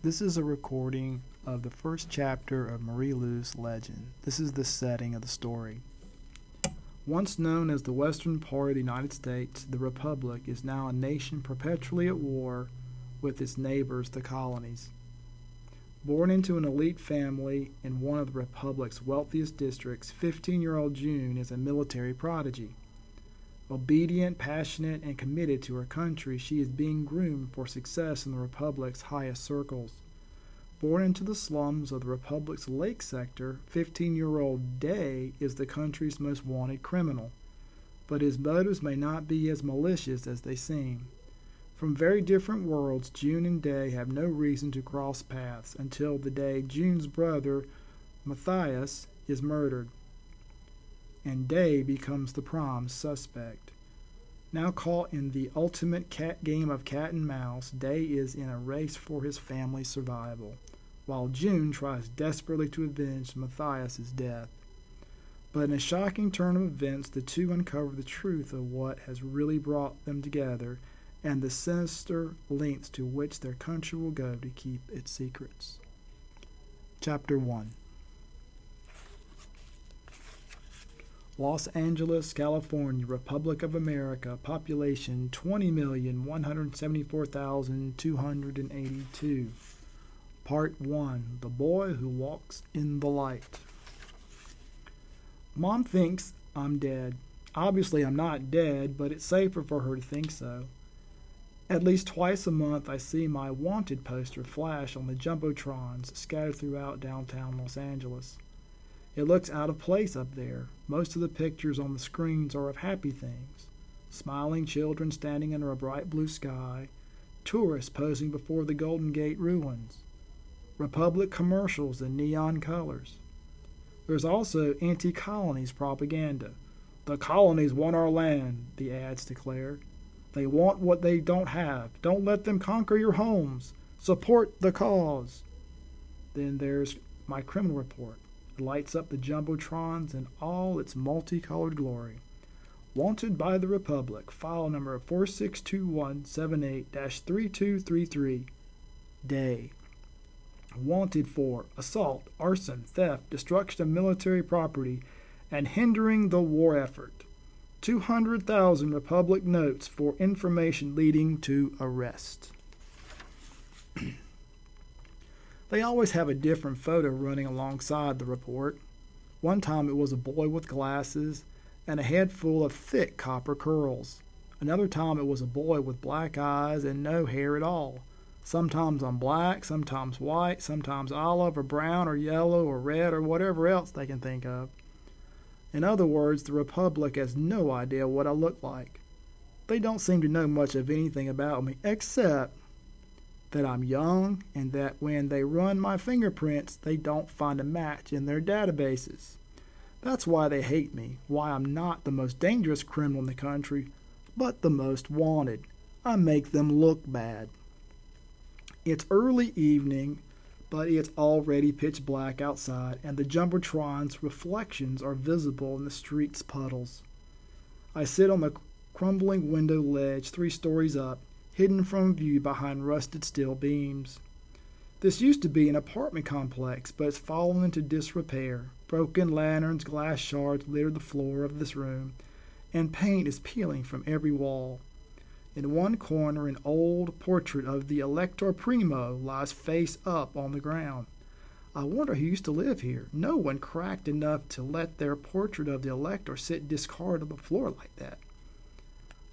This is a recording of the first chapter of Marie Lu's legend. This is the setting of the story. Once known as the western part of the United States, the Republic is now a nation perpetually at war with its neighbors, the colonies. Born into an elite family in one of the Republic's wealthiest districts, 15 year old June is a military prodigy. Obedient, passionate, and committed to her country, she is being groomed for success in the Republic's highest circles. Born into the slums of the Republic's Lake Sector, 15 year old Day is the country's most wanted criminal. But his motives may not be as malicious as they seem. From very different worlds, June and Day have no reason to cross paths until the day June's brother, Matthias, is murdered, and Day becomes the prime suspect. Now caught in the ultimate cat game of cat and mouse, Day is in a race for his family's survival, while June tries desperately to avenge Matthias's death. But in a shocking turn of events, the two uncover the truth of what has really brought them together and the sinister lengths to which their country will go to keep its secrets. Chapter 1 Los Angeles, California, Republic of America, population 20,174,282. Part 1 The Boy Who Walks in the Light. Mom thinks I'm dead. Obviously, I'm not dead, but it's safer for her to think so. At least twice a month, I see my wanted poster flash on the jumbotrons scattered throughout downtown Los Angeles. It looks out of place up there. Most of the pictures on the screens are of happy things smiling children standing under a bright blue sky, tourists posing before the Golden Gate ruins, Republic commercials in neon colors. There's also anti colonies propaganda. The colonies want our land, the ads declare. They want what they don't have. Don't let them conquer your homes. Support the cause. Then there's my criminal report. Lights up the jumbotrons in all its multicolored glory. Wanted by the Republic, file number 462178-3233. Day. Wanted for assault, arson, theft, destruction of military property, and hindering the war effort. 200,000 Republic notes for information leading to arrest. they always have a different photo running alongside the report. One time it was a boy with glasses and a head full of thick copper curls. Another time it was a boy with black eyes and no hair at all. Sometimes I'm black, sometimes white, sometimes olive or brown or yellow or red or whatever else they can think of. In other words, the Republic has no idea what I look like. They don't seem to know much of anything about me, except that I'm young and that when they run my fingerprints, they don't find a match in their databases. That's why they hate me, why I'm not the most dangerous criminal in the country, but the most wanted. I make them look bad. It's early evening but it's already pitch black outside, and the Jumbotron's reflections are visible in the street's puddles. I sit on the crumbling window ledge three stories up, hidden from view behind rusted steel beams. This used to be an apartment complex, but it's fallen into disrepair. Broken lanterns, glass shards litter the floor of this room, and paint is peeling from every wall. In one corner, an old portrait of the Elector Primo lies face up on the ground. I wonder who used to live here. No one cracked enough to let their portrait of the Elector sit discarded on the floor like that.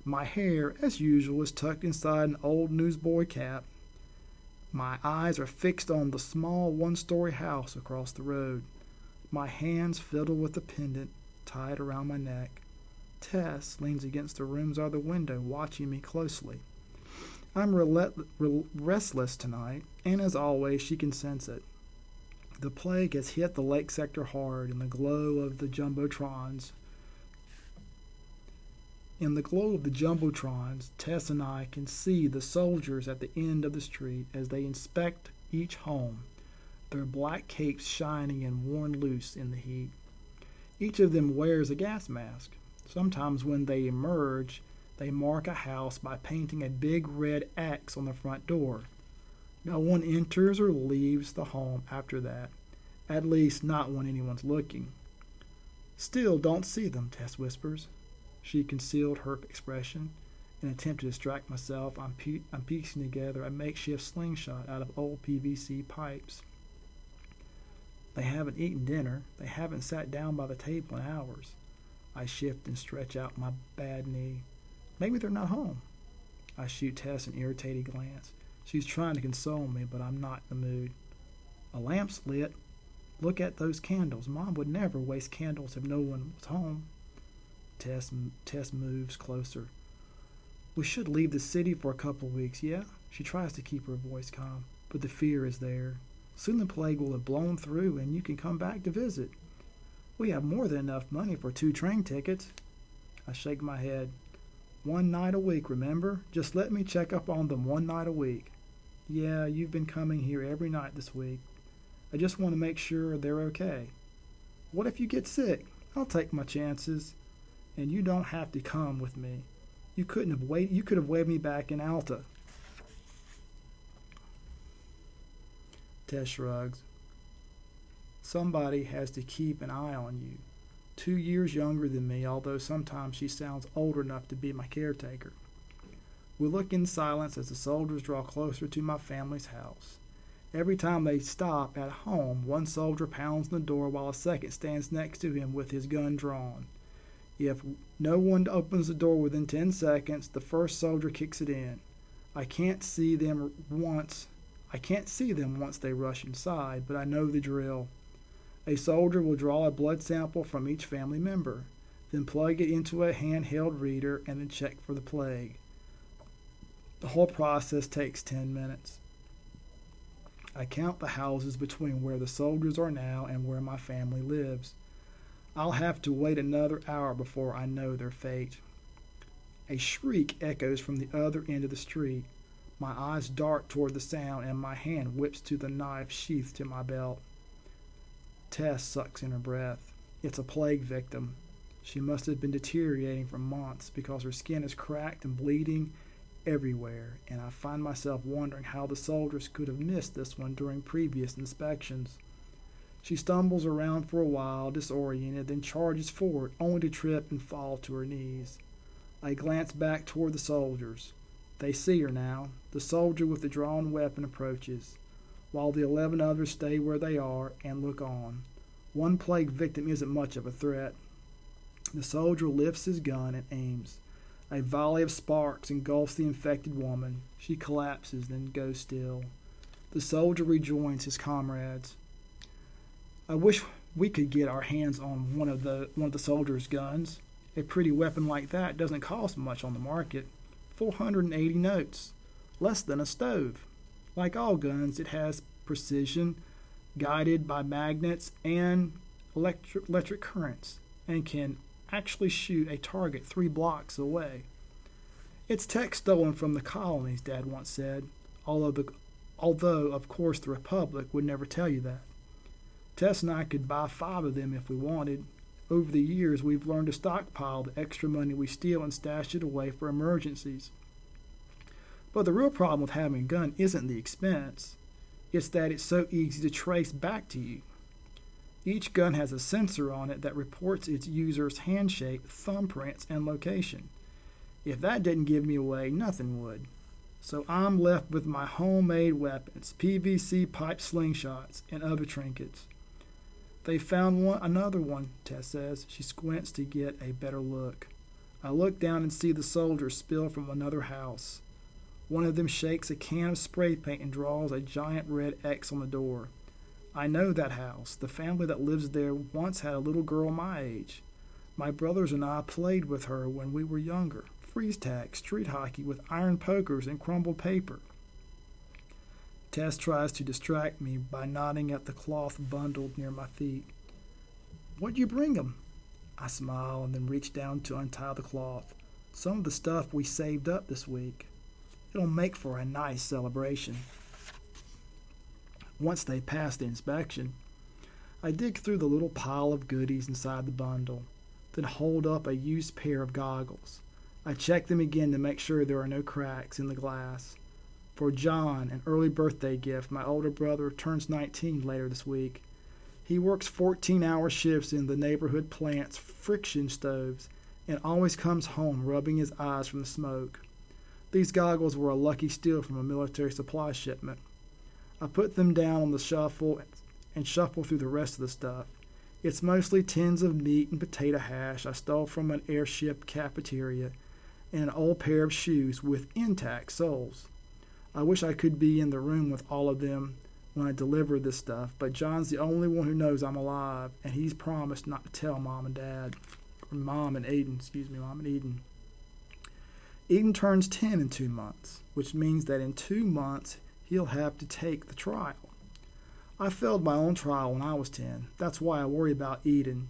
My hair, as usual, is tucked inside an old newsboy cap. My eyes are fixed on the small one story house across the road. My hands fiddle with the pendant tied around my neck. Tess leans against the room's other window, watching me closely. I'm restless tonight, and as always, she can sense it. The plague has hit the lake sector hard and the glow of the jumbotrons. In the glow of the jumbotrons, Tess and I can see the soldiers at the end of the street as they inspect each home, their black capes shining and worn loose in the heat. Each of them wears a gas mask. Sometimes when they emerge, they mark a house by painting a big red X on the front door. No one enters or leaves the home after that, at least not when anyone's looking. Still don't see them, Tess whispers. She concealed her expression. In an attempt to distract myself, I'm, pe- I'm piecing together a makeshift slingshot out of old PVC pipes. They haven't eaten dinner. They haven't sat down by the table in hours. I shift and stretch out my bad knee. Maybe they're not home. I shoot Tess an irritated glance. She's trying to console me, but I'm not in the mood. A lamp's lit. Look at those candles. Mom would never waste candles if no one was home. Tess, Tess moves closer. We should leave the city for a couple weeks, yeah? She tries to keep her voice calm, but the fear is there. Soon the plague will have blown through and you can come back to visit. We have more than enough money for two train tickets. I shake my head. One night a week, remember? Just let me check up on them one night a week. Yeah, you've been coming here every night this week. I just want to make sure they're okay. What if you get sick? I'll take my chances. And you don't have to come with me. You couldn't have wait you could have waved me back in Alta. Tess shrugs. Somebody has to keep an eye on you two years younger than me, although sometimes she sounds old enough to be my caretaker. We look in silence as the soldiers draw closer to my family's house. Every time they stop at home, one soldier pounds on the door while a second stands next to him with his gun drawn. If no one opens the door within 10 seconds, the first soldier kicks it in. I can't see them once. I can't see them once they rush inside, but I know the drill. A soldier will draw a blood sample from each family member, then plug it into a handheld reader and then check for the plague. The whole process takes 10 minutes. I count the houses between where the soldiers are now and where my family lives. I'll have to wait another hour before I know their fate. A shriek echoes from the other end of the street. My eyes dart toward the sound, and my hand whips to the knife sheathed to my belt. Tess sucks in her breath. It's a plague victim. She must have been deteriorating for months because her skin is cracked and bleeding everywhere, and I find myself wondering how the soldiers could have missed this one during previous inspections. She stumbles around for a while, disoriented, then charges forward, only to trip and fall to her knees. I glance back toward the soldiers. They see her now. The soldier with the drawn weapon approaches while the eleven others stay where they are and look on. One plague victim isn't much of a threat. The soldier lifts his gun and aims. A volley of sparks engulfs the infected woman. She collapses, then goes still. The soldier rejoins his comrades. I wish we could get our hands on one of the one of the soldiers' guns. A pretty weapon like that doesn't cost much on the market. 480 notes, less than a stove. Like all guns, it has precision, guided by magnets and electric, electric currents, and can actually shoot a target three blocks away. It's tech stolen from the colonies, Dad once said, although, the, although of course the Republic would never tell you that. Tess and I could buy five of them if we wanted. Over the years, we've learned to stockpile the extra money we steal and stash it away for emergencies. But the real problem with having a gun isn't the expense, it's that it's so easy to trace back to you. Each gun has a sensor on it that reports its user's handshake, thumbprints, and location. If that didn't give me away, nothing would. So I'm left with my homemade weapons, PVC pipe slingshots, and other trinkets. They found one another one, Tess says. She squints to get a better look. I look down and see the soldiers spill from another house. One of them shakes a can of spray paint and draws a giant red X on the door. I know that house. The family that lives there once had a little girl my age. My brothers and I played with her when we were younger. Freeze tag, street hockey with iron pokers and crumbled paper. Tess tries to distract me by nodding at the cloth bundled near my feet. What'd you bring 'em? I smile and then reach down to untie the cloth. Some of the stuff we saved up this week. It'll make for a nice celebration. Once they pass the inspection, I dig through the little pile of goodies inside the bundle, then hold up a used pair of goggles. I check them again to make sure there are no cracks in the glass. For John, an early birthday gift, my older brother turns 19 later this week. He works 14 hour shifts in the neighborhood plant's friction stoves and always comes home rubbing his eyes from the smoke. These goggles were a lucky steal from a military supply shipment. I put them down on the shuffle and shuffle through the rest of the stuff. It's mostly tins of meat and potato hash I stole from an airship cafeteria and an old pair of shoes with intact soles. I wish I could be in the room with all of them when I deliver this stuff, but John's the only one who knows I'm alive, and he's promised not to tell Mom and Dad. Or Mom and Aiden, excuse me, Mom and Eden. Eden turns 10 in two months, which means that in two months he'll have to take the trial. I failed my own trial when I was 10. That's why I worry about Eden,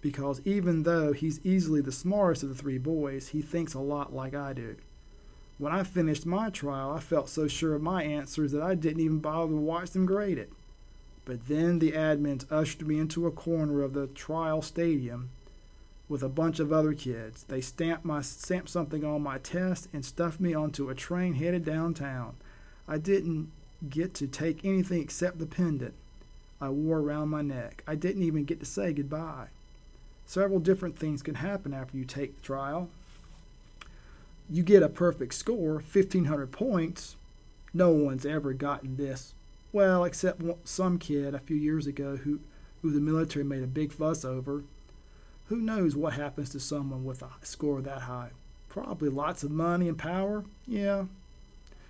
because even though he's easily the smartest of the three boys, he thinks a lot like I do. When I finished my trial, I felt so sure of my answers that I didn't even bother to watch them grade it. But then the admins ushered me into a corner of the trial stadium with a bunch of other kids. They stamped my stamped something on my test and stuffed me onto a train headed downtown. I didn't get to take anything except the pendant I wore around my neck. I didn't even get to say goodbye. Several different things can happen after you take the trial. You get a perfect score, 1500 points. No one's ever gotten this. Well, except some kid a few years ago who, who the military made a big fuss over. Who knows what happens to someone with a score that high? Probably lots of money and power. Yeah.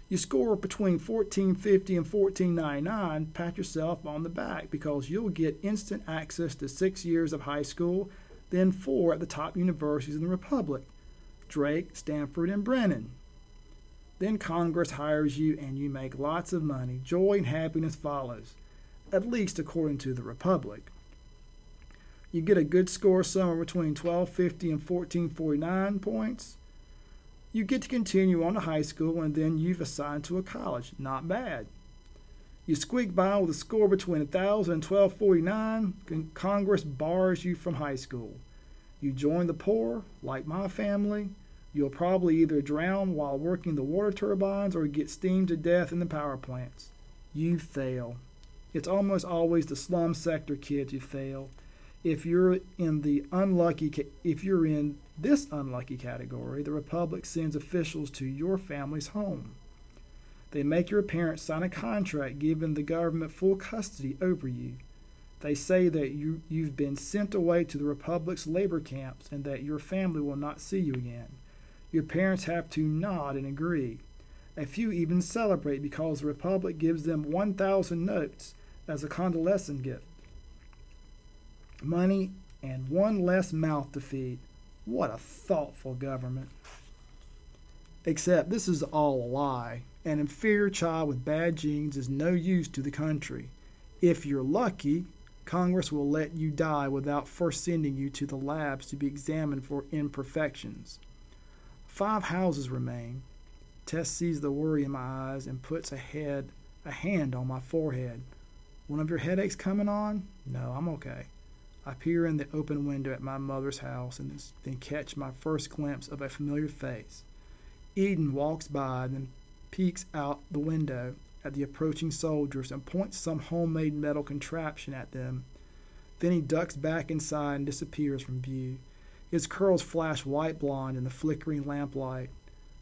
You score between 1450 and 1499, pat yourself on the back because you'll get instant access to six years of high school, then four at the top universities in the Republic Drake, Stanford, and Brennan. Then Congress hires you and you make lots of money. Joy and happiness follows, at least according to the Republic you get a good score somewhere between 1250 and 1449 points. You get to continue on to high school and then you've assigned to a college. Not bad. You squeak by with a score between 1000 and 1249, Congress bars you from high school. You join the poor, like my family. You'll probably either drown while working the water turbines or get steamed to death in the power plants. You fail. It's almost always the slum sector kids who fail if you're in the unlucky if you're in this unlucky category, the republic sends officials to your family's home. They make your parents sign a contract giving the government full custody over you. They say that you, you've been sent away to the Republic's labor camps and that your family will not see you again. Your parents have to nod and agree. A few even celebrate because the Republic gives them 1,000 notes as a convalescent gift money, and one less mouth to feed. What a thoughtful government. Except this is all a lie. An inferior child with bad genes is no use to the country. If you're lucky, Congress will let you die without first sending you to the labs to be examined for imperfections. Five houses remain. Tess sees the worry in my eyes and puts a head a hand on my forehead. One of your headaches coming on? No, I'm okay. I peer in the open window at my mother's house and then catch my first glimpse of a familiar face. Eden walks by and then peeks out the window at the approaching soldiers and points some homemade metal contraption at them. Then he ducks back inside and disappears from view. His curls flash white blonde in the flickering lamplight.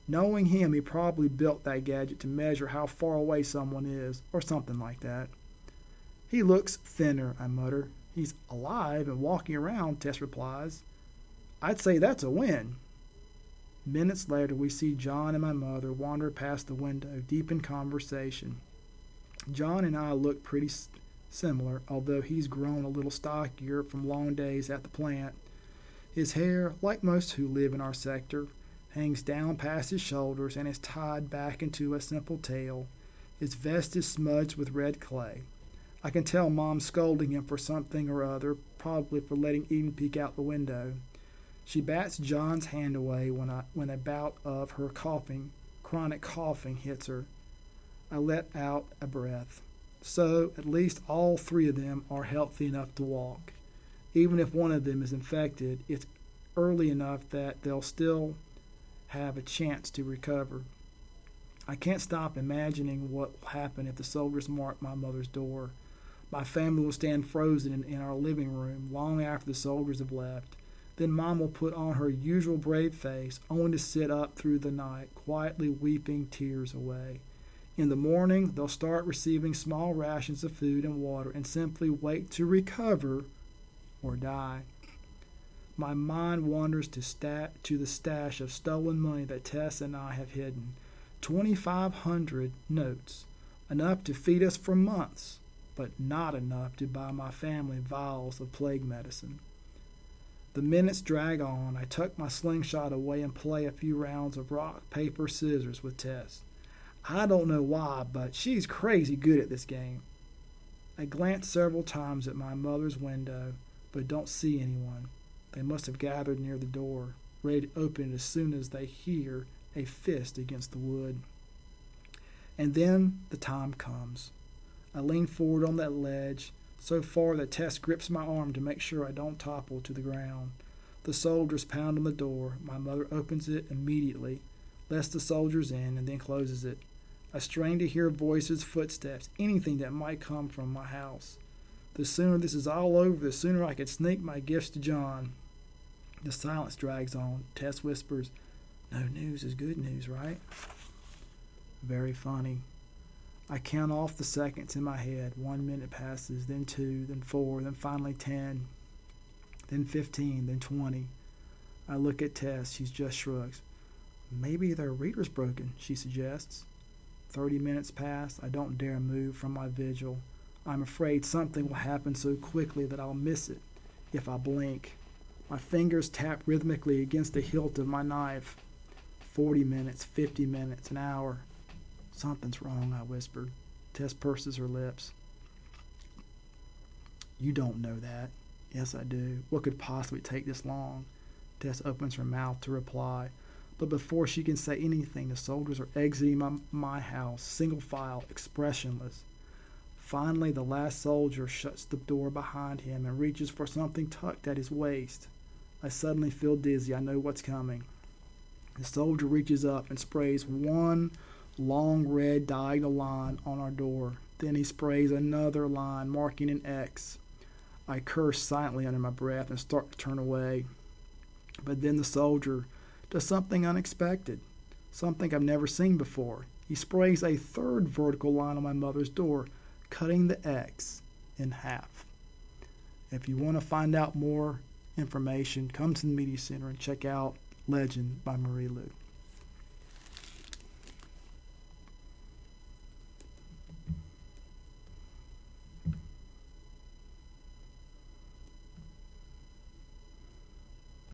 Knowing him, he probably built that gadget to measure how far away someone is, or something like that. He looks thinner, I mutter. He's alive and walking around, Tess replies. I'd say that's a win. Minutes later, we see John and my mother wander past the window, deep in conversation. John and I look pretty similar, although he's grown a little stockier from long days at the plant. His hair, like most who live in our sector, hangs down past his shoulders and is tied back into a simple tail. His vest is smudged with red clay. I can tell Mom's scolding him for something or other, probably for letting Eden peek out the window. She bats John's hand away when, I, when a bout of her coughing, chronic coughing, hits her. I let out a breath. So, at least all three of them are healthy enough to walk. Even if one of them is infected, it's early enough that they'll still have a chance to recover. I can't stop imagining what will happen if the soldiers mark my mother's door. My family will stand frozen in, in, our living room long after the soldiers have left. Then Mom will put on her usual brave face, only to sit up through the night, quietly weeping tears away. In the morning, they'll start receiving small rations of food and water and simply wait to recover or die. My mind wanders to, stat- to the stash of stolen money that Tess and I have hidden. 2,500 notes, enough to feed us for months, but not enough to buy my family vials of plague medicine. The minutes drag on. I tuck my slingshot away and play a few rounds of rock, paper, scissors with Tess. I don't know why, but she's crazy good at this game. I glance several times at my mother's window, but don't see anyone. They must have gathered near the door, ready to open it as soon as they hear a fist against the wood. And then the time comes. I lean forward on that ledge, so far that Tess grips my arm to make sure I don't topple to the ground. The soldiers pound on the door. My mother opens it immediately, lets the soldiers in, and then closes it. I strain to hear voices, footsteps, anything that might come from my house. The sooner this is all over, the sooner I can sneak my gifts to John. The silence drags on. Tess whispers, no news is good news, right? Very funny. I count off the seconds in my head. One minute passes, then two, then four, then finally ten, then fifteen, then twenty. I look at Tess. She just shrugs. Maybe their reader's broken, she suggests. Thirty minutes pass. I don't dare move from my vigil. I'm afraid something will happen so quickly that I'll miss it if I blink. My fingers tap rhythmically against the hilt of my knife. 40 minutes, 50 minutes, an hour. Something's wrong, I whispered. Tess purses her lips. You don't know that. Yes, I do. What could possibly take this long? Tess opens her mouth to reply, but before she can say anything, the soldiers are exiting my, my house, single file, expressionless. Finally, the last soldier shuts the door behind him and reaches for something tucked at his waist. I suddenly feel dizzy. I know what's coming. The soldier reaches up and sprays one long red diagonal line on our door. Then he sprays another line marking an X. I curse silently under my breath and start to turn away. But then the soldier does something unexpected, something I've never seen before. He sprays a third vertical line on my mother's door, cutting the X in half. If you want to find out more information, come to the Media Center and check out Legend by Marie Lu.